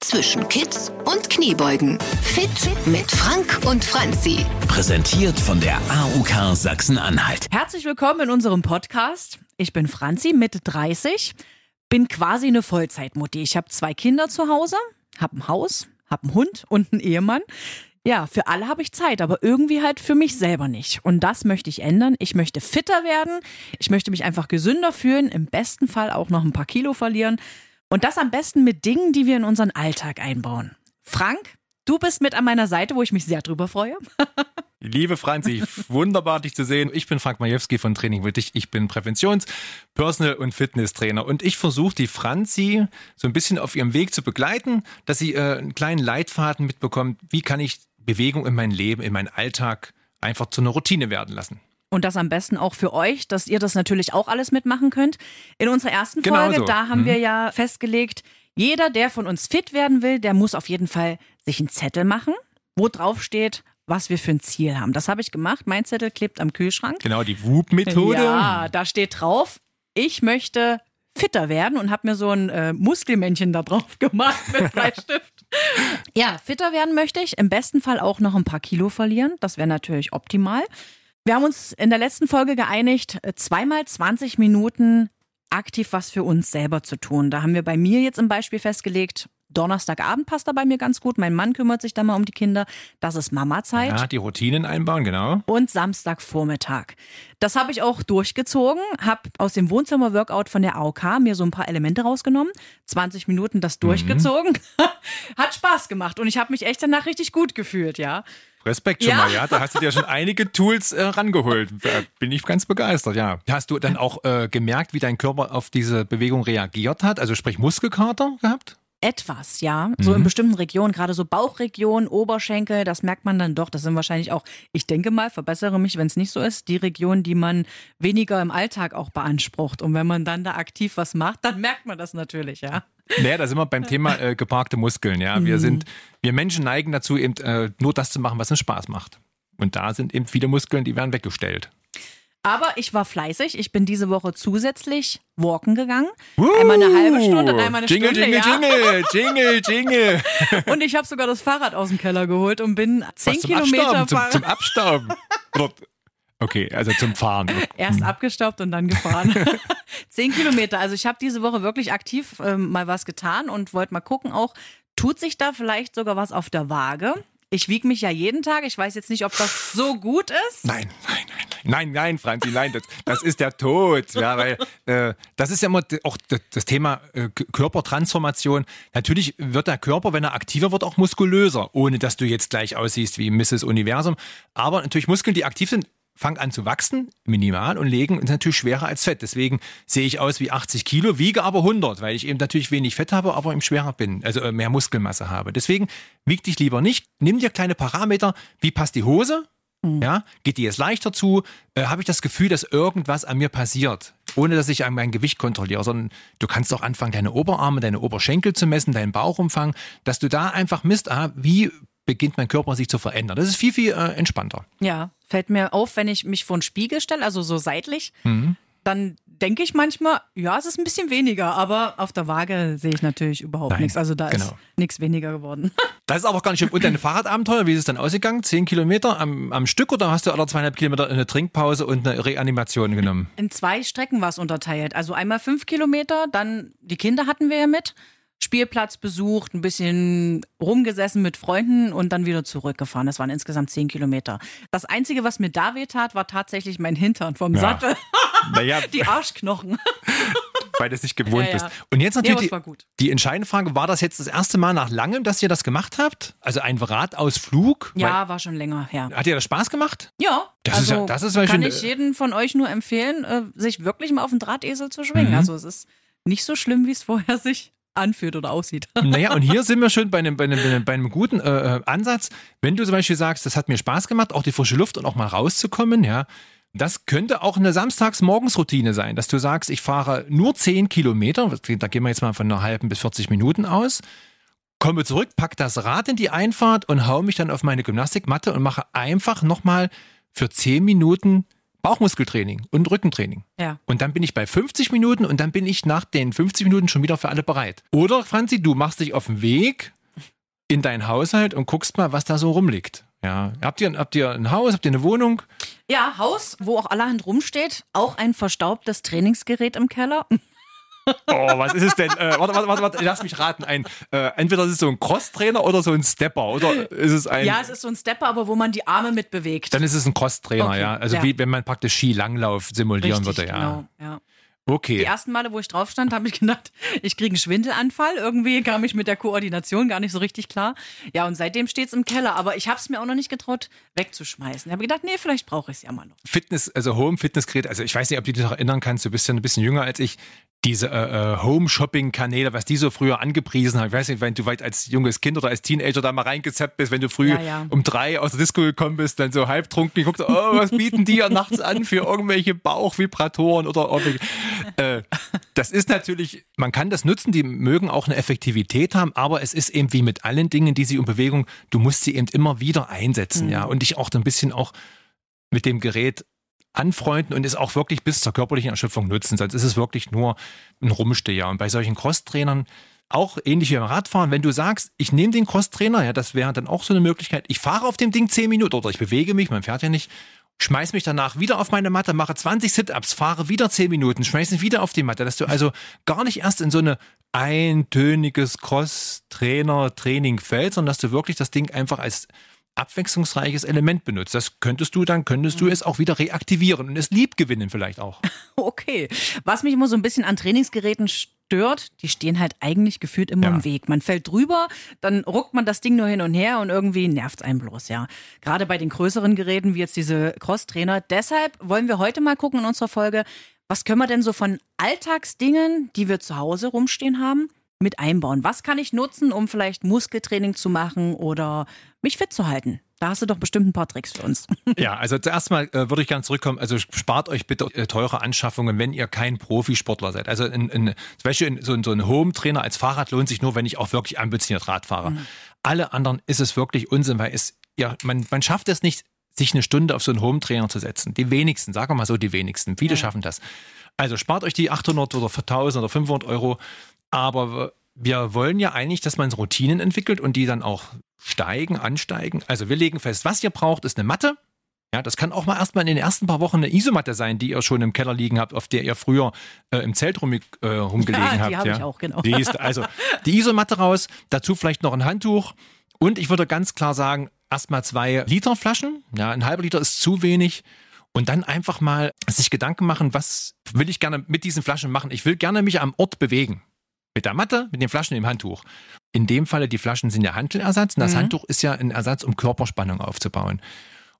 zwischen Kids und Kniebeugen. Fit mit Frank und Franzi. Präsentiert von der AUK Sachsen-Anhalt. Herzlich willkommen in unserem Podcast. Ich bin Franzi, Mitte 30, bin quasi eine Vollzeitmutti. Ich habe zwei Kinder zu Hause, habe ein Haus, habe einen Hund und einen Ehemann. Ja, für alle habe ich Zeit, aber irgendwie halt für mich selber nicht. Und das möchte ich ändern. Ich möchte fitter werden. Ich möchte mich einfach gesünder fühlen. Im besten Fall auch noch ein paar Kilo verlieren. Und das am besten mit Dingen, die wir in unseren Alltag einbauen. Frank, du bist mit an meiner Seite, wo ich mich sehr drüber freue. Liebe Franzi, wunderbar dich zu sehen. Ich bin Frank Majewski von Training für dich. Ich bin Präventions-, Personal- und Fitnesstrainer. Und ich versuche die Franzi so ein bisschen auf ihrem Weg zu begleiten, dass sie äh, einen kleinen Leitfaden mitbekommt. Wie kann ich Bewegung in mein Leben, in meinen Alltag einfach zu einer Routine werden lassen? Und das am besten auch für euch, dass ihr das natürlich auch alles mitmachen könnt. In unserer ersten Genau Folge, so. da haben Mhm. wir ja festgelegt, jeder, der von uns fit werden will, der muss auf jeden Fall sich einen Zettel machen, wo drauf steht, was wir für ein Ziel haben. Das habe ich gemacht. Mein Zettel klebt am Kühlschrank. Genau, die Whoop-Methode. Ja, da steht drauf, ich möchte fitter werden und habe mir so ein äh, Muskelmännchen da drauf gemacht mit Bleistift. ja, fitter werden möchte ich. Im besten Fall auch noch ein paar Kilo verlieren. Das wäre natürlich optimal. Wir haben uns in der letzten Folge geeinigt, äh, zweimal 20 Minuten aktiv was für uns selber zu tun. Da haben wir bei mir jetzt im Beispiel festgelegt, Donnerstagabend passt da bei mir ganz gut. Mein Mann kümmert sich da mal um die Kinder. Das ist Mama-Zeit Ja, die Routinen einbauen, genau. und Samstagvormittag. Das habe ich auch durchgezogen, habe aus dem Wohnzimmer-Workout von der AOK mir so ein paar Elemente rausgenommen, 20 Minuten das durchgezogen. Hat Spaß gemacht und ich habe mich echt danach richtig gut gefühlt, ja. Respekt schon Ja. mal, ja. Da hast du dir schon einige Tools äh, rangeholt. Da bin ich ganz begeistert, ja. Hast du dann auch äh, gemerkt, wie dein Körper auf diese Bewegung reagiert hat? Also sprich Muskelkater gehabt? Etwas, ja. So in bestimmten Regionen, gerade so Bauchregion, Oberschenkel, das merkt man dann doch. Das sind wahrscheinlich auch, ich denke mal, verbessere mich, wenn es nicht so ist, die Regionen, die man weniger im Alltag auch beansprucht. Und wenn man dann da aktiv was macht, dann merkt man das natürlich, ja. Naja, da sind wir beim Thema äh, geparkte Muskeln, ja. Wir sind, wir Menschen neigen dazu, eben äh, nur das zu machen, was uns Spaß macht. Und da sind eben viele Muskeln, die werden weggestellt. Aber ich war fleißig. Ich bin diese Woche zusätzlich walken gegangen. Einmal eine halbe Stunde und einmal eine Jingle, Stunde. Jingle, ja. Jingle, Jingle, Jingle. Und ich habe sogar das Fahrrad aus dem Keller geholt und bin zehn Was zum Kilometer Abstauben, zum, zum Abstauben. Okay, also zum Fahren. Erst abgestaubt und dann gefahren. Zehn Kilometer. Also ich habe diese Woche wirklich aktiv ähm, mal was getan und wollte mal gucken auch, tut sich da vielleicht sogar was auf der Waage? Ich wiege mich ja jeden Tag. Ich weiß jetzt nicht, ob das so gut ist. Nein, nein, nein, nein, nein, nein, Franzi, nein, das, das ist der Tod. Ja, weil äh, das ist ja immer auch das, Thema äh, Körpertransformation. Natürlich wird der Körper, wenn er aktiver wird, auch muskulöser, ohne dass du jetzt gleich aussiehst wie Mrs. Universum. Aber natürlich Muskeln, die aktiv sind, fangen an zu wachsen, minimal, und legen ist natürlich schwerer als Fett. Deswegen sehe ich aus wie 80 Kilo, wiege aber 100, weil ich eben natürlich wenig Fett habe, aber eben schwerer bin, also äh, mehr Muskelmasse habe. Deswegen wieg dich lieber nicht. Nimm dir kleine Parameter. Wie passt die Hose? Ja, geht die jetzt leichter zu? Äh, Habe ich das Gefühl, dass irgendwas an mir passiert, ohne dass ich mein Gewicht kontrolliere, sondern du kannst auch anfangen, deine Oberarme, deine Oberschenkel zu messen, deinen Bauchumfang, dass du da einfach misst, ah, wie beginnt mein Körper sich zu verändern. Das ist viel, viel äh, entspannter. Ja, fällt mir auf, wenn ich mich vor den Spiegel stelle, also so seitlich, Mhm. dann denke ich manchmal, ja, es ist ein bisschen weniger, aber auf der Waage sehe ich natürlich überhaupt Nein, nichts. Also da ist genau. nichts weniger geworden. Das ist aber auch gar nicht schlimm. Und deine Fahrradabenteuer, wie ist es dann ausgegangen? Zehn Kilometer am, am Stück oder hast du alle zweieinhalb Kilometer eine Trinkpause und eine Reanimation genommen? In zwei Strecken war es unterteilt. Also einmal fünf Kilometer, dann die Kinder hatten wir ja mit. Spielplatz besucht, ein bisschen rumgesessen mit Freunden und dann wieder zurückgefahren. Das waren insgesamt zehn Kilometer. Das Einzige, was mir da weh tat, war tatsächlich mein Hintern vom Ja. Sattel. Naja, Die Arschknochen. weil du es nicht gewohnt Ja, ja. bist. Und jetzt natürlich die, war gut. die entscheidende Frage, war das jetzt das erste Mal nach langem, dass ihr das gemacht habt? Also ein Radausflug? Ja, war schon länger her. Weil, hat dir das Spaß gemacht? Ja, Das ist also ja- das ist kann schön, ich äh, jeden von euch nur empfehlen, äh, sich wirklich mal auf den Drahtesel zu schwingen. Mhm. Also es ist nicht so schlimm, wie es vorher sich anfühlt oder aussieht. Naja, und hier sind wir schon bei einem, bei einem, bei einem, guten äh, äh, Ansatz. Wenn du zum Beispiel sagst, das hat mir Spaß gemacht, auch die frische Luft und auch mal rauszukommen, ja, das könnte auch eine Samstagsmorgensroutine sein, dass du sagst, ich fahre nur 10 Kilometer, da gehen wir jetzt mal von einer halben bis 40 Minuten aus, komme zurück, pack das Rad in die Einfahrt und hau mich dann auf meine Gymnastikmatte und mache einfach nochmal für 10 Minuten Bauchmuskeltraining und Rückentraining. Ja. Und dann bin ich bei 50 Minuten und dann bin ich nach den 50 Minuten schon wieder für alle bereit. Oder, Franzi, du machst dich auf den Weg in deinen Haushalt und guckst mal, was da so rumliegt. Ja. Habt ihr, habt ihr ein Haus, habt ihr eine Wohnung? Ja, Haus, wo auch allerhand rumsteht. Auch ein verstaubtes Trainingsgerät im Keller. Oh, was ist es denn? Äh, warte, warte, warte, warte, lass mich raten. Ein, äh, entweder ist es so ein Crosstrainer oder so ein Stepper. Oder ist es ein. Ja, es ist so ein Stepper, aber wo man die Arme mit bewegt. Dann ist es ein Crosstrainer, Okay, ja. Also ja. wie wenn man praktisch Skilanglauf simulieren Richtig, würde, ja. Genau, ja. Die Okay. ersten Male, wo ich drauf stand, habe ich gedacht, ich kriege einen Schwindelanfall. Irgendwie kam ich mit der Koordination gar nicht so richtig klar. Ja, und seitdem steht es im Keller. Aber ich habe es mir auch noch nicht getraut, wegzuschmeißen. Ich habe gedacht, nee, vielleicht brauche ich es ja mal noch. Fitness, also Home Fitnessgerät, also ich weiß nicht, ob du dich noch erinnern kannst, du bist ja ein bisschen jünger als ich. Diese äh, äh, Home-Shopping-Kanäle, was die so früher angepriesen haben. Ich weiß nicht, wenn du weit als junges Kind oder als Teenager da mal reingezappt bist, wenn du früh Ja, ja. um drei aus der Disco gekommen bist, dann so halbtrunken geguckt, oh, was bieten die ja nachts an für irgendwelche Bauchvibratoren oder irgendwelche. Äh, das ist natürlich, man kann das nutzen, die mögen auch eine Effektivität haben, aber es ist eben wie mit allen Dingen, die sie um Bewegung, du musst sie eben immer wieder einsetzen, Mhm. ja, und dich auch ein bisschen auch mit dem Gerät anfreunden und es auch wirklich bis zur körperlichen Erschöpfung nutzen. Sonst ist es wirklich nur ein Rumsteher. Und bei solchen Crosstrainern auch ähnlich wie beim Radfahren, wenn du sagst, ich nehme den Crosstrainer, ja, das wäre dann auch so eine Möglichkeit. Ich fahre auf dem Ding 10 Minuten oder ich bewege mich, man fährt ja nicht, schmeiß mich danach wieder auf meine Matte, mache 20 Sit-Ups, fahre wieder 10 Minuten, schmeiß mich wieder auf die Matte, dass du also gar nicht erst in so eine eintöniges Cross-Trainer-Training fällst, sondern dass du wirklich das Ding einfach als abwechslungsreiches Element benutzt. Das könntest du, dann könntest du es auch wieder reaktivieren und es lieb gewinnen vielleicht auch. Okay. Was mich immer so ein bisschen an Trainingsgeräten stört, die stehen halt eigentlich gefühlt immer Ja. im Weg. Man fällt drüber, dann ruckt man das Ding nur hin und her und irgendwie nervt es einen bloß, ja. Gerade bei den größeren Geräten, wie jetzt diese Cross-Trainer. Deshalb wollen wir heute mal gucken in unserer Folge, was können wir denn so von Alltagsdingen, die wir zu Hause rumstehen haben, mit einbauen? Was kann ich nutzen, um vielleicht Muskeltraining zu machen oder mich fit zu halten? Da hast du doch bestimmt ein paar Tricks für uns. Ja, also zuerst mal äh, würde ich gerne zurückkommen. Also spart euch bitte äh, teure Anschaffungen, wenn ihr kein Profisportler seid. Also in, in, zum Beispiel in, so, ein- so ein Home-Trainer als Fahrrad lohnt sich nur, wenn ich auch wirklich ambitioniert Rad fahre. Alle anderen ist es wirklich Unsinn, weil es, ja, man, man schafft es nicht, sich eine Stunde auf so einen Home-Trainer zu setzen. Die wenigsten, sagen wir mal so, die wenigsten. Viele schaffen das. Also spart euch die 800 oder 1000 oder 500 Euro. Aber wir wollen ja eigentlich, dass man Routinen entwickelt und die dann auch steigen, ansteigen. Also wir legen fest, was ihr braucht, ist eine Matte. Ja, das kann auch mal erstmal in den ersten paar Wochen eine Isomatte sein, die ihr schon im Keller liegen habt, auf der ihr früher äh, im Zelt rum, äh, rumgelegen Ja, die habt. hab ja. ich auch, genau. Die ist, also die Isomatte raus, dazu vielleicht noch ein Handtuch und ich würde ganz klar sagen, erstmal zwei Liter Flaschen. Ja, ein halber Liter ist zu wenig. Und dann einfach mal sich Gedanken machen, was will ich gerne mit diesen Flaschen machen? Ich will gerne mich am Ort bewegen. Mit der Matte, mit den Flaschen im Handtuch. In dem Falle, die Flaschen sind ja Handelersatz und das Mhm. Handtuch ist ja ein Ersatz, um Körperspannung aufzubauen.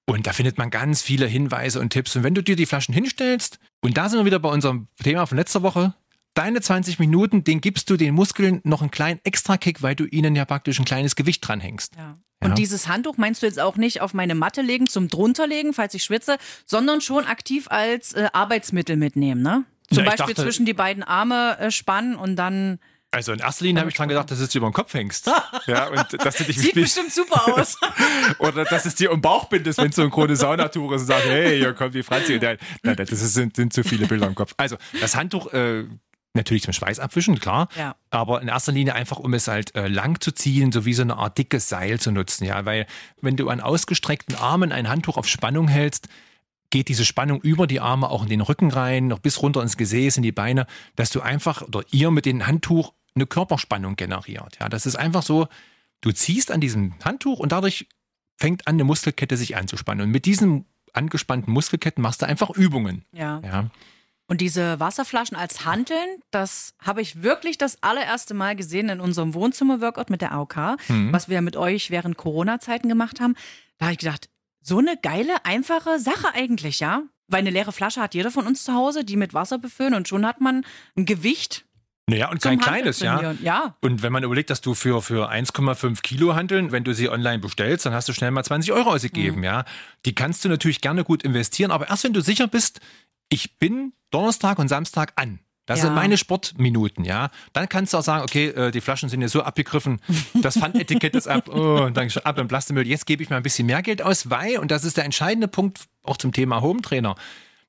Und da findet man ganz viele Hinweise und Tipps. Und wenn du dir die Flaschen hinstellst, und da sind wir wieder bei unserem Thema von letzter Woche, deine 20 Minuten, den gibst du den Muskeln noch einen kleinen Extra-Kick, weil du ihnen ja praktisch ein kleines Gewicht dranhängst. Ja. Ja. Und dieses Handtuch meinst du jetzt auch nicht auf meine Matte legen zum drunterlegen, falls ich schwitze, sondern schon aktiv als äh, Arbeitsmittel mitnehmen, ne? Zum Ja, Beispiel dachte- zwischen die beiden Arme äh, spannen und dann Also in erster Linie habe ich dran gedacht, dass du es dir über den Kopf hängst. ja, und dass du dich sieht bestimmt super aus. Oder dass es dir um den Bauch bindest, wenn es so ein krone Saunatour ist und sagst, hey, hier kommt die Franzi. Nein, nein, das ist, sind, sind zu viele Bilder im Kopf. Also das Handtuch äh, natürlich zum Schweiß abwischen, klar. Ja. Aber in erster Linie einfach, um es halt äh, lang zu ziehen, so wie so eine Art dickes Seil zu nutzen. Ja, weil wenn du an ausgestreckten Armen ein Handtuch auf Spannung hältst, geht diese Spannung über die Arme auch in den Rücken rein, noch bis runter ins Gesäß, in die Beine, dass du einfach oder ihr mit dem Handtuch eine Körperspannung generiert. Ja, das ist einfach so, du ziehst an diesem Handtuch und dadurch fängt an, eine Muskelkette sich anzuspannen. Und mit diesen angespannten Muskelketten machst du einfach Übungen. ja. Ja. Und diese Wasserflaschen als Hanteln, das habe ich wirklich das allererste Mal gesehen in unserem Wohnzimmer-Workout mit der AOK, Mhm. was wir mit euch während Corona-Zeiten gemacht haben. Da habe ich gedacht, so eine geile, einfache Sache eigentlich, ja? Weil eine leere Flasche hat jeder von uns zu Hause, die mit Wasser befüllen und schon hat man ein Gewicht Naja, und kein kleines, ja. Ja, Und wenn man überlegt, dass du für, für 1,5 Kilo handeln, wenn du sie online bestellst, dann hast du schnell mal 20 Euro ausgegeben, Mhm. ja. Die kannst du natürlich gerne gut investieren, aber erst wenn du sicher bist, ich bin Donnerstag und Samstag an. Das Ja. sind meine Sportminuten, ja. Dann kannst du auch sagen, okay, äh, die Flaschen sind ja so abgegriffen, das Pfandetikett ist ab, oh, und dann ab im Plastikmüll. Jetzt gebe ich mal ein bisschen mehr Geld aus, weil, und das ist der entscheidende Punkt auch zum Thema Home Trainer,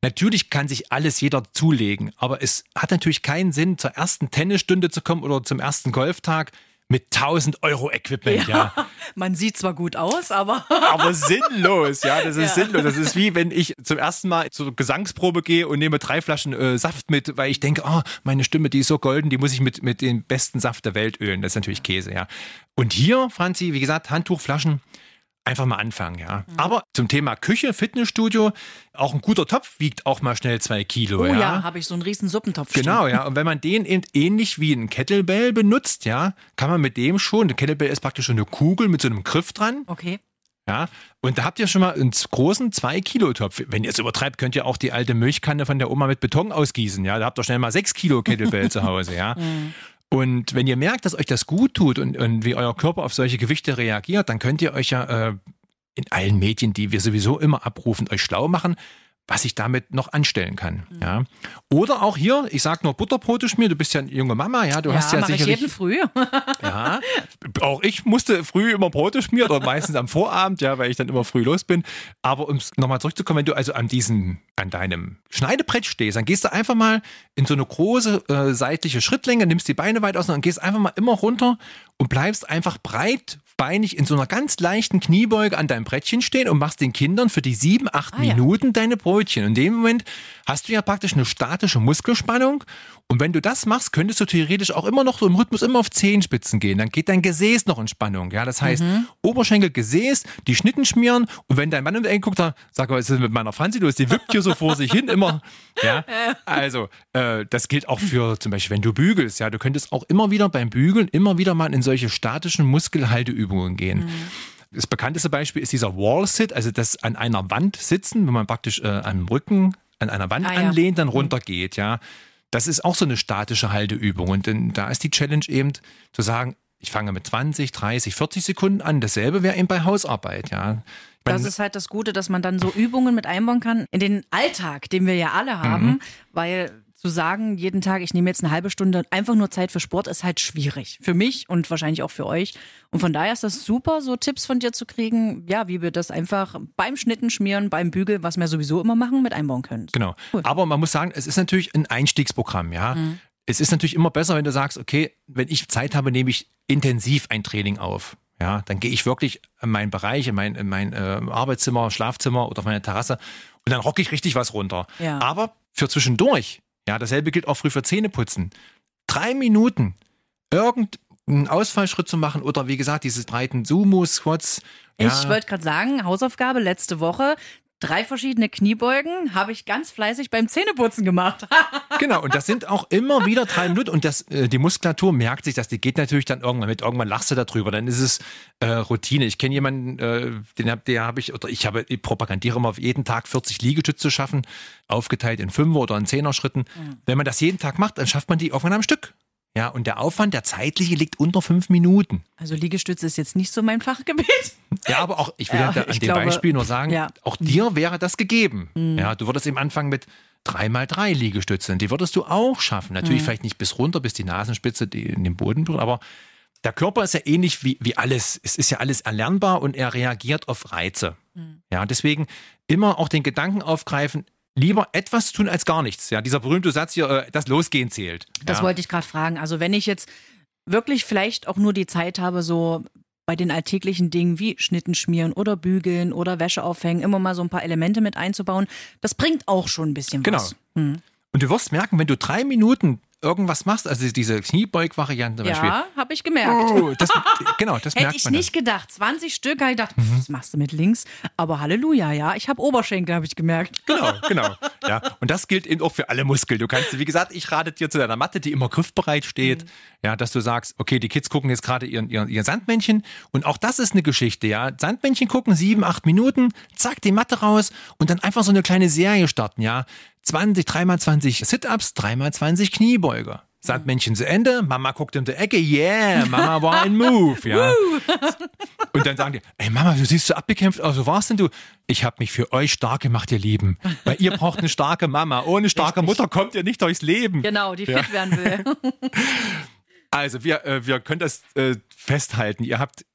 Natürlich kann sich alles jeder zulegen, aber es hat natürlich keinen Sinn, zur ersten Tennisstunde zu kommen oder zum ersten Golftag mit 1000 Euro Equipment, ja. ja. Man sieht zwar gut aus, aber. aber sinnlos, ja, das ist ja. sinnlos. Das ist wie wenn ich zum ersten Mal zur Gesangsprobe gehe und nehme drei Flaschen äh, Saft mit, weil ich denke, oh, meine Stimme, die ist so golden, die muss ich mit, mit dem besten Saft der Welt ölen. Das ist natürlich Käse, ja. Und hier, Franzi, wie gesagt, Handtuchflaschen einfach mal anfangen, ja. Mhm. Aber zum Thema Küche, Fitnessstudio, auch ein guter Topf wiegt auch mal schnell zwei Kilo. Oh ja, ja habe ich so einen riesen Suppentopf. Genau, stehen. ja. Und wenn man den eben ähnlich wie ein Kettlebell benutzt, ja, kann man mit dem schon, der Kettlebell ist praktisch schon eine Kugel mit so einem Griff dran. Okay. Ja, und da habt ihr schon mal einen großen 2-Kilo-Topf. Wenn ihr es übertreibt, könnt ihr auch die alte Milchkanne von der Oma mit Beton ausgießen. Ja, da habt ihr schnell mal 6 Kilo Kettlebell zu Hause. Ja. Und wenn ihr merkt, dass euch das gut tut und, und, wie euer Körper auf solche Gewichte reagiert, dann könnt ihr euch ja äh, in allen Medien, die wir sowieso immer abrufen, euch schlau machen, was ich damit noch anstellen kann. Mhm. Ja. Oder auch hier, ich sage nur Butterbrote schmieren, du bist ja eine junge Mama, ja, du ja, hast ja sicherlich... Ich jeden früh. ja, auch ich musste früh immer Brote schmieren oder meistens am Vorabend, ja, weil ich dann immer früh los bin. Aber um nochmal zurückzukommen, wenn du also an diesem, an deinem Schneidebrett stehst, dann gehst du einfach mal in so eine große äh, seitliche Schrittlänge, nimmst die Beine weit auseinander und gehst einfach mal immer runter und bleibst einfach breit beinig in so einer ganz leichten Kniebeuge an deinem Brettchen stehen und machst den Kindern für die sieben, acht ah, Minuten ja. deine Brötchen. In dem Moment hast du ja praktisch eine statische Muskelspannung. Und wenn du das machst, könntest du theoretisch auch immer noch so im Rhythmus immer auf Zehenspitzen gehen. Dann geht dein Gesäß noch in Spannung. Ja, das heißt, mhm. Oberschenkel, Gesäß, die Schnitten schmieren. Und wenn dein Mann um die Ecke guckt, dann sag mal, was ist mit meiner Franzi los? Die wippt hier so vor sich hin immer. Ja, also, äh, das gilt auch für zum Beispiel, wenn du bügelst. Ja, du könntest auch immer wieder beim Bügeln immer wieder mal in solche statischen Muskelhalteübungen gehen. Mhm. Das bekannteste Beispiel ist dieser Wall-Sit, also das an einer Wand sitzen, wenn man praktisch äh, am Rücken an einer Wand ah, anlehnt, dann mhm. runtergeht, ja. Das ist auch so eine statische Halteübung. Und denn da ist die Challenge eben zu sagen, ich fange mit 20, 30, 40 Sekunden an. Dasselbe wäre eben bei Hausarbeit, ja. Das ist halt das Gute, dass man dann so Übungen mit einbauen kann in den Alltag, den wir ja alle haben, mhm. weil zu sagen, jeden Tag, ich nehme jetzt eine halbe Stunde einfach nur Zeit für Sport, ist halt schwierig. Für mich und wahrscheinlich auch für euch. Und von daher ist das super, so Tipps von dir zu kriegen, ja, wie wir das einfach beim Schnitten schmieren, beim Bügel, was wir sowieso immer machen, mit einbauen können. Genau. Cool. Aber man muss sagen, es ist natürlich ein Einstiegsprogramm, ja. Mhm. Es ist natürlich immer besser, wenn du sagst, okay, wenn ich Zeit habe, nehme ich intensiv ein Training auf. Ja, dann gehe ich wirklich in meinen Bereich, in mein, in mein äh, Arbeitszimmer, Schlafzimmer oder auf meine Terrasse und dann rocke ich richtig was runter. Ja. Aber für zwischendurch, ja, dasselbe gilt auch früh für Zähneputzen. Drei Minuten irgendeinen Ausfallschritt zu machen oder wie gesagt, diese breiten Sumo-Squats. Ja. Ich wollte gerade sagen, Hausaufgabe letzte Woche, drei verschiedene Kniebeugen habe ich ganz fleißig beim Zähneputzen gemacht. genau, und das sind auch immer wieder drei Minuten und das, äh, die Muskulatur merkt sich das, die geht natürlich dann irgendwann mit, irgendwann lachst du darüber, dann ist es äh, Routine. Ich kenne jemanden, äh, den hab, der habe ich, oder ich habe, ich propagandiere immer auf jeden Tag 40 Liegestütze zu schaffen, aufgeteilt in Fünfer- oder in Zehner-Schritten. Mhm. Wenn man das jeden Tag macht, dann schafft man die irgendwann am Stück. Ja, und der Aufwand, der zeitliche, liegt unter fünf Minuten. Also Liegestütze ist jetzt nicht so mein Fachgebiet. Ja, aber auch, ich will ja, an dem glaube, Beispiel nur sagen, ja. auch dir wäre das gegeben. Mhm. Ja, du würdest eben anfangen mit drei mal drei Liegestützen. Die würdest du auch schaffen. Natürlich mhm. vielleicht nicht bis runter, bis die Nasenspitze die in den Boden berührt, aber der Körper ist ja ähnlich wie, wie alles. Es ist ja alles erlernbar und er reagiert auf Reize. Mhm. Ja, deswegen immer auch den Gedanken aufgreifen, lieber etwas tun als gar nichts. Ja, dieser berühmte Satz hier, äh, das Losgehen zählt. Das ja. wollte ich gerade fragen. Also wenn ich jetzt wirklich vielleicht auch nur die Zeit habe, so bei den alltäglichen Dingen wie Schnitten schmieren oder bügeln oder Wäsche aufhängen, immer mal so ein paar Elemente mit einzubauen, das bringt auch schon ein bisschen genau. was. Genau. Hm. Und du wirst merken, wenn du drei Minuten irgendwas machst, also diese Kniebeug-Variante zum Beispiel. Ja, habe ich gemerkt. Oh, das, genau, das Hätte merkt ich man nicht dann. gedacht. 20 Stück, habe ich gedacht, mhm. was machst du mit links? Aber Halleluja, ja, ich habe Oberschenkel, habe ich gemerkt. Genau, genau. Ja, und das gilt eben auch für alle Muskeln. Du kannst, wie gesagt, ich rate dir zu deiner Matte, die immer griffbereit steht, mhm. ja, dass du sagst, okay, die Kids gucken jetzt gerade ihr, ihr, ihr Sandmännchen und auch das ist eine Geschichte, ja. Sandmännchen gucken, sieben, acht Minuten, zack, die Matte raus und dann einfach so eine kleine Serie starten, ja. 20, 3x20 Sit-Ups, 3x20 Kniebeuger. Sandmännchen zu Ende, Mama guckt in die Ecke, yeah, Mama war ein Move, ja. Und dann sagen die, ey Mama, du siehst so abgekämpft aus, so warst denn du? Ich habe mich für euch stark gemacht, ihr Lieben, weil ihr braucht eine starke Mama. Ohne starke Richtig. Mutter kommt ihr nicht durchs Leben. Genau, die fit werden will. Also wir, äh, wir können das äh, festhalten. Ihr habt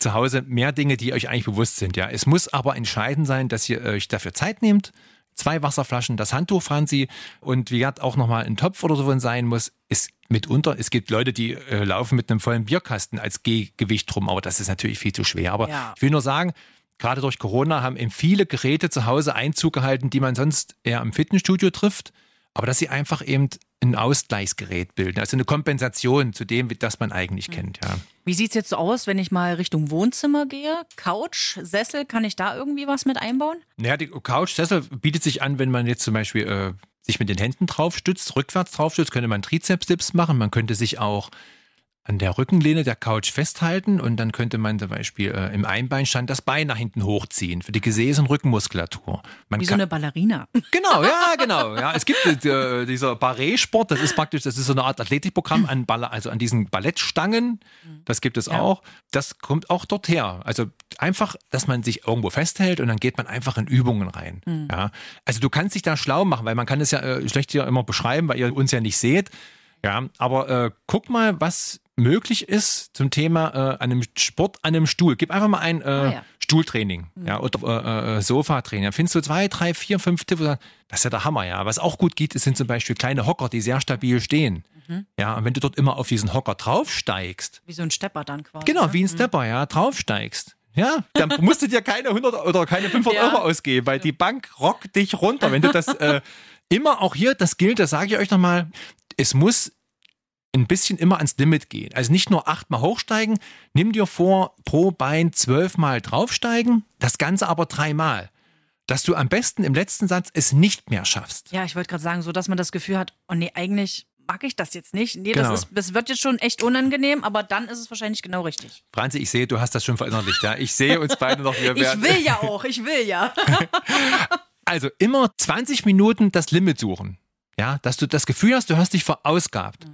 zu Hause mehr Dinge, die euch eigentlich bewusst sind. Ja, es muss aber entscheidend sein, dass ihr euch dafür Zeit nehmt, zwei Wasserflaschen, das Handtuch, Franzi, und wie gesagt auch nochmal ein Topf oder so sein muss, ist mitunter, es gibt Leute, die äh, laufen mit einem vollen Bierkasten als Ge Gewicht rum, aber das ist natürlich viel zu schwer. Aber Ja. ich will nur sagen, gerade durch Corona haben eben viele Geräte zu Hause Einzug gehalten, die man sonst eher im Fitnessstudio trifft, aber dass sie einfach eben ein Ausgleichsgerät bilden, also eine Kompensation zu dem, das man eigentlich kennt. Ja. Wie sieht's jetzt so aus, wenn ich mal Richtung Wohnzimmer gehe? Couch, Sessel, kann ich da irgendwie was mit einbauen? Naja, die Couch-Sessel bietet sich an, wenn man jetzt zum Beispiel äh, sich mit den Händen draufstützt, rückwärts draufstützt, könnte man Trizeps-Dips machen. Man könnte sich auch an der Rückenlehne der Couch festhalten und dann könnte man zum Beispiel äh, im Einbeinstand das Bein nach hinten hochziehen für die Gesäß- und Rückenmuskulatur. Man Wie so eine Ballerina. Genau, ja, genau. Ja, es gibt äh, dieser Barré-Sport, das ist praktisch, das ist so eine Art Athletikprogramm an Baller, also an diesen Ballettstangen. Das gibt es Ja. auch. Das kommt auch dort her. Also einfach, dass man sich irgendwo festhält und dann geht man einfach in Übungen rein. Ja. Also du kannst dich da schlau machen, weil man kann es ja äh, schlecht hier immer beschreiben, weil ihr uns ja nicht seht. Ja, aber äh, guck mal, was möglich ist zum Thema äh, einem Sport an einem Stuhl. Gib einfach mal ein äh, Ah, ja. Stuhltraining ja, oder äh, äh, Sofatraining. Da findest du zwei, drei, vier, fünf Tipps. Das ist ja der Hammer, ja. Was auch gut geht, sind zum Beispiel kleine Hocker, die sehr stabil stehen. Ja, und wenn du dort immer auf diesen Hocker draufsteigst, Wie so ein Stepper dann quasi. genau, ne? wie ein Stepper, ja, draufsteigst. Ja, dann musst du dir keine 100 oder keine 500 Ja. Euro ausgeben, weil die Bank rockt dich runter. Wenn du das äh, immer auch hier, das gilt, das sage ich euch nochmal, es muss ein bisschen immer ans Limit gehen. Also nicht nur achtmal hochsteigen, nimm dir vor, pro Bein zwölfmal draufsteigen, das Ganze aber dreimal. Dass du am besten im letzten Satz es nicht mehr schaffst. Ja, ich wollte gerade sagen, so dass man das Gefühl hat, oh nee, eigentlich mag ich das jetzt nicht. Nee, Genau. das, ist, das wird jetzt schon echt unangenehm, aber dann ist es wahrscheinlich genau richtig. Franzi, ich sehe, du hast das schon verinnerlicht. Ja? Ich sehe uns beide noch. Wir Ich will ja auch, ich will ja. Also immer 20 Minuten das Limit suchen. Ja, dass du das Gefühl hast, du hast dich verausgabt.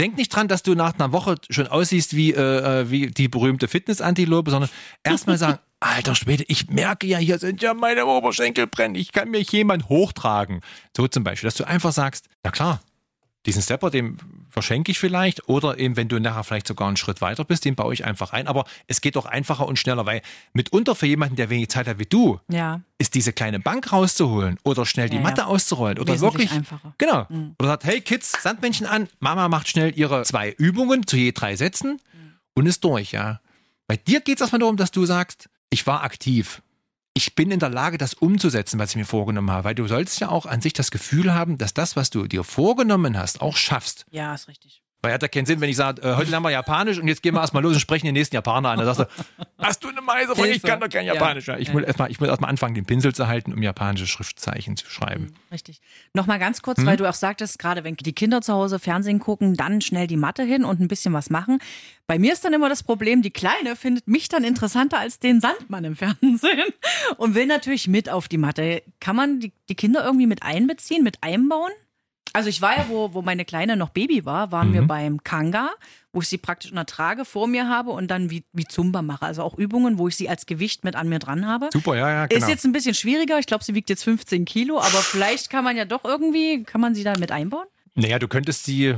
Denk nicht dran, dass du nach einer Woche schon aussiehst wie, äh, äh, wie die berühmte Fitness-Antilope, sondern erstmal sagen, alter Schwede, ich merke ja, hier sind ja meine Oberschenkel brennen, ich kann mich jemand hochtragen. So zum Beispiel, dass du einfach sagst, na klar, diesen Stepper, den verschenke ich vielleicht oder eben, wenn du nachher vielleicht sogar einen Schritt weiter bist, den baue ich einfach ein. Aber es geht doch einfacher und schneller, weil mitunter für jemanden, der wenig Zeit hat wie du, Ja. ist diese kleine Bank rauszuholen oder schnell die Ja, Matte ja. auszurollen oder Wesentlich wirklich einfacher. Mhm. genau oder sagt hey Kids Sandmännchen an Mama macht schnell ihre zwei Übungen zu je drei Sätzen Mhm. und ist durch ja bei dir geht es erstmal darum dass du sagst ich war aktiv ich bin in der Lage das umzusetzen was ich mir vorgenommen habe weil du sollst ja auch an sich das Gefühl haben dass das was du dir vorgenommen hast auch schaffst Ja, ist richtig. Weil hat ja keinen Sinn, wenn ich sage, äh, heute lernen wir Japanisch und jetzt gehen wir erstmal los und sprechen den nächsten Japaner an. Dann sagst du, hast du eine Meise von, ich kann doch kein Ja. Japanisch. Ja. Ich Ja. muss erstmal ich muss erstmal anfangen, den Pinsel zu halten, um japanische Schriftzeichen zu schreiben. Richtig. Nochmal ganz kurz, Mhm. weil du auch sagtest, gerade wenn die Kinder zu Hause Fernsehen gucken, dann schnell die Matte hin und ein bisschen was machen. Bei mir ist dann immer das Problem, die Kleine findet mich dann interessanter als den Sandmann im Fernsehen und will natürlich mit auf die Matte. Kann man die, die Kinder irgendwie mit einbeziehen, mit einbauen? Also ich war ja, wo, wo meine Kleine noch Baby war, waren Mhm. wir beim Kanga, wo ich sie praktisch in der Trage vor mir habe und dann wie, wie Zumba mache. Also auch Übungen, wo ich sie als Gewicht mit an mir dran habe. Super, ja, ja, genau. Ist jetzt ein bisschen schwieriger. Ich glaube, sie wiegt jetzt 15 Kilo, aber vielleicht kann man ja doch irgendwie, kann man sie da mit einbauen? Naja, du könntest sie,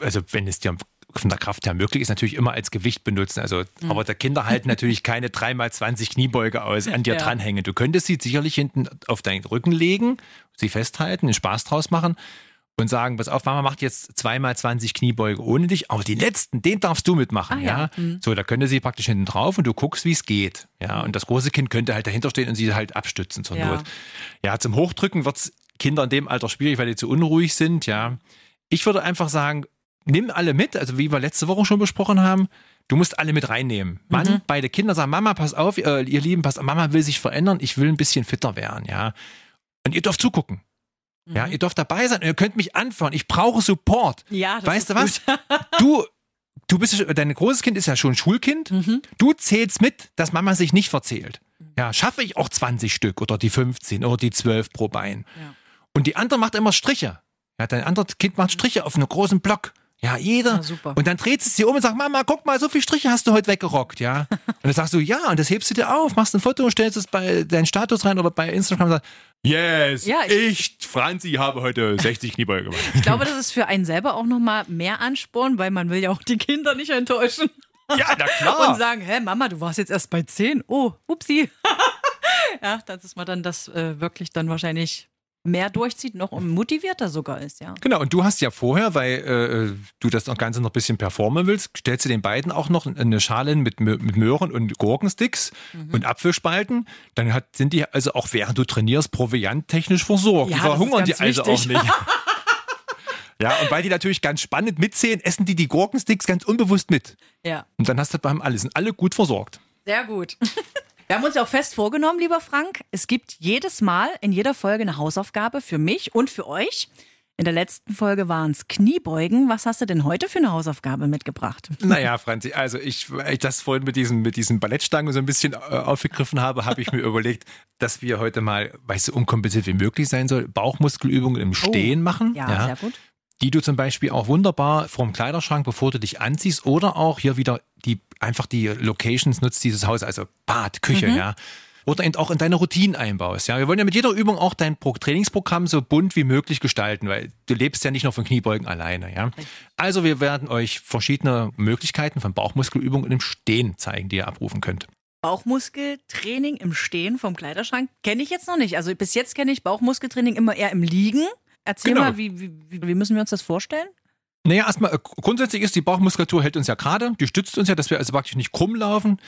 also wenn es dir von der Kraft her möglich ist, natürlich immer als Gewicht benutzen. Also, Mhm. aber der Kinder halten natürlich keine 3x20 Kniebeuge aus, an dir Ja. dranhängen. Du könntest sie sicherlich hinten auf deinen Rücken legen, sie festhalten, einen Spaß draus machen und sagen, pass auf, Mama macht jetzt 2x20 Kniebeuge ohne dich, aber die letzten, den darfst du mitmachen, Ah, ja. ja. Mhm. So, da könnte sie praktisch hinten drauf und du guckst, wie es geht. Ja, und das große Kind könnte halt dahinter stehen und sie halt abstützen zur Ja. Not. Ja, zum Hochdrücken wird's Kinder in dem Alter schwierig, weil die zu unruhig sind, ja. Ich würde einfach sagen, nimm alle mit, also wie wir letzte Woche schon besprochen haben, du musst alle mit reinnehmen. Mann, Mhm. beide Kinder sagen, Mama, pass auf, ihr Lieben, pass auf, Mama will sich verändern, ich will ein bisschen fitter werden, ja. Und ihr dürft zugucken. Ja, ihr dürft dabei sein und ihr könnt mich anfahren. Ich brauche Support. Mhm. Ja, das weißt du was? Du, du bist, dein großes Kind ist ja schon Schulkind. Mhm. Du zählst mit, dass Mama sich nicht verzählt. Ja, schaffe ich auch 20 Stück oder die 15 oder die 12 pro Bein. Ja. Und die andere macht immer Striche. Ja, dein anderes Kind macht Striche auf einem großen Block. Ja, jeder. Ja, super. Und dann dreht es sie um und sagt, Mama, guck mal, so viele Striche hast du heute weggerockt, ja. Und dann sagst du, ja, und das hebst du dir auf, machst ein Foto und stellst es bei deinen Status rein oder bei Instagram und sagst, yes, Ja, ich, Franzi, habe heute 60 Kniebeuge gemacht. Ich glaube, das ist für einen selber auch nochmal mehr Ansporn, weil man will ja auch die Kinder nicht enttäuschen ja, na klar. und sagen, hä, Mama, du warst jetzt erst bei 10. Oh, upsi. ja, das ist man dann das äh, wirklich dann wahrscheinlich mehr durchzieht, noch motivierter sogar ist, ja. Genau, und du hast ja vorher, weil äh, du das Ganze noch ein bisschen performen willst, stellst du den beiden auch noch eine Schale mit, mit Möhren und Gurkensticks mhm. und Apfelspalten. Dann hat, sind die also auch während du trainierst provianttechnisch versorgt. Ja, die verhungern die also wichtig. auch nicht. Ja, und weil die natürlich ganz spannend mitzählen, essen die die Gurkensticks ganz unbewusst mit. Ja. Und dann hast du beim alles, sind alle gut versorgt. Sehr gut. Wir haben uns ja auch fest vorgenommen, lieber Frank, es gibt jedes Mal in jeder Folge eine Hausaufgabe für mich und für euch. In der letzten Folge waren es Kniebeugen. Was hast du denn heute für eine Hausaufgabe mitgebracht? Naja, Franzi, also ich, ich das vorhin mit diesen, mit diesen Ballettstangen so ein bisschen äh, aufgegriffen habe, habe ich mir überlegt, dass wir heute mal, weil es so unkompliziert wie möglich sein soll, Bauchmuskelübungen im Stehen oh, machen. Ja, ja, sehr gut die du zum Beispiel auch wunderbar vorm Kleiderschrank, bevor du dich anziehst, oder auch hier wieder die einfach die Locations nutzt dieses Haus, also Bad, Küche, mhm. ja. Oder eben auch in deine Routinen einbaust. Ja, wir wollen ja mit jeder Übung auch dein Trainingsprogramm so bunt wie möglich gestalten, weil du lebst ja nicht nur von Kniebeugen alleine. Ja, also wir werden euch verschiedene Möglichkeiten von Bauchmuskelübungen im Stehen zeigen, die ihr abrufen könnt. Bauchmuskeltraining im Stehen vom Kleiderschrank kenne ich jetzt noch nicht. Also bis jetzt kenne ich Bauchmuskeltraining immer eher im Liegen. Erzähl Genau. mal, wie, wie, wie müssen wir uns das vorstellen? Naja, erstmal, äh, grundsätzlich ist die Bauchmuskulatur hält uns ja gerade, die stützt uns ja, dass wir also praktisch nicht krumm laufen.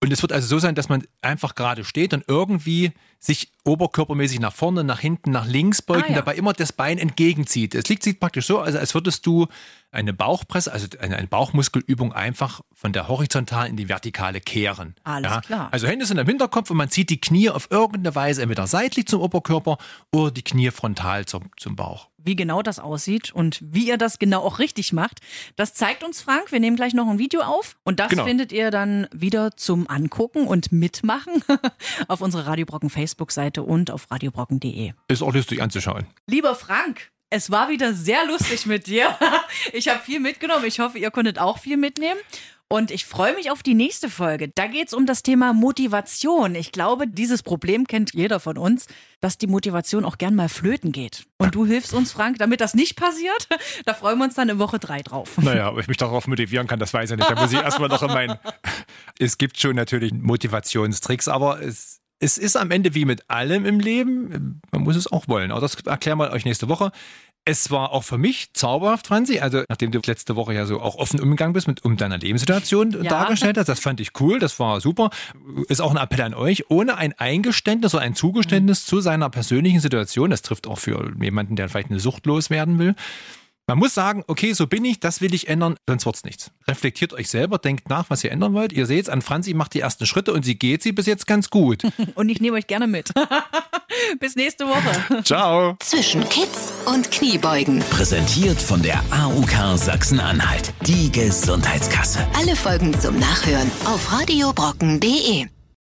Und es wird also so sein, dass man einfach gerade steht und irgendwie sich oberkörpermäßig nach vorne, nach hinten, nach links beugt Ah, und ja. dabei immer das Bein entgegenzieht. Es liegt sieht praktisch so, also als würdest du eine Bauchpresse, also eine, eine Bauchmuskelübung einfach von der horizontalen in die vertikale kehren. Alles klar. Also Hände sind am Hinterkopf und man zieht die Knie auf irgendeine Weise entweder seitlich zum Oberkörper oder die Knie frontal zum, zum Bauch. Wie genau das aussieht und wie ihr das genau auch richtig macht, das zeigt uns Frank. Wir nehmen gleich noch ein Video auf und das Genau. findet ihr dann wieder zum Angucken und Mitmachen auf unserer Radiobrocken Facebook-Seite und auf radiobrocken.de. Ist auch lustig anzuschauen. Lieber Frank, es war wieder sehr lustig mit dir. Ich habe viel mitgenommen. Ich hoffe, ihr konntet auch viel mitnehmen. Und ich freue mich auf die nächste Folge. Da geht es um das Thema Motivation. Ich glaube, dieses Problem kennt jeder von uns, dass die Motivation auch gern mal flöten geht. Und du hilfst uns, Frank, damit das nicht passiert. Da freuen wir uns dann in Woche drei drauf. Naja, ob ich mich darauf motivieren kann, das weiß ich nicht. Da muss ich erstmal noch in meinen. Es gibt schon natürlich Motivationstricks, aber es, es ist am Ende wie mit allem im Leben. Man muss es auch wollen. Aber das erklären wir euch nächste Woche. Es war auch für mich zauberhaft, Franzi. Also, nachdem du letzte Woche ja so auch offen umgegangen bist mit um deiner Lebenssituation Ja. dargestellt hast, das fand ich cool, das war super. Ist auch ein Appell an euch, ohne ein Eingeständnis oder ein Zugeständnis zu seiner persönlichen Situation. Das trifft auch für jemanden, der vielleicht eine Sucht loswerden will. Man muss sagen, okay, so bin ich, das will ich ändern, sonst wird's nichts. Reflektiert euch selber, denkt nach, was ihr ändern wollt. Ihr seht, an Franzi macht die ersten Schritte und sie geht sie bis jetzt ganz gut. Und ich nehme euch gerne mit. Bis nächste Woche. Ciao. Zwischen Kids und Kniebeugen. Präsentiert von der AUK Sachsen-Anhalt. Die Gesundheitskasse. Alle Folgen zum Nachhören auf radiobrocken.de.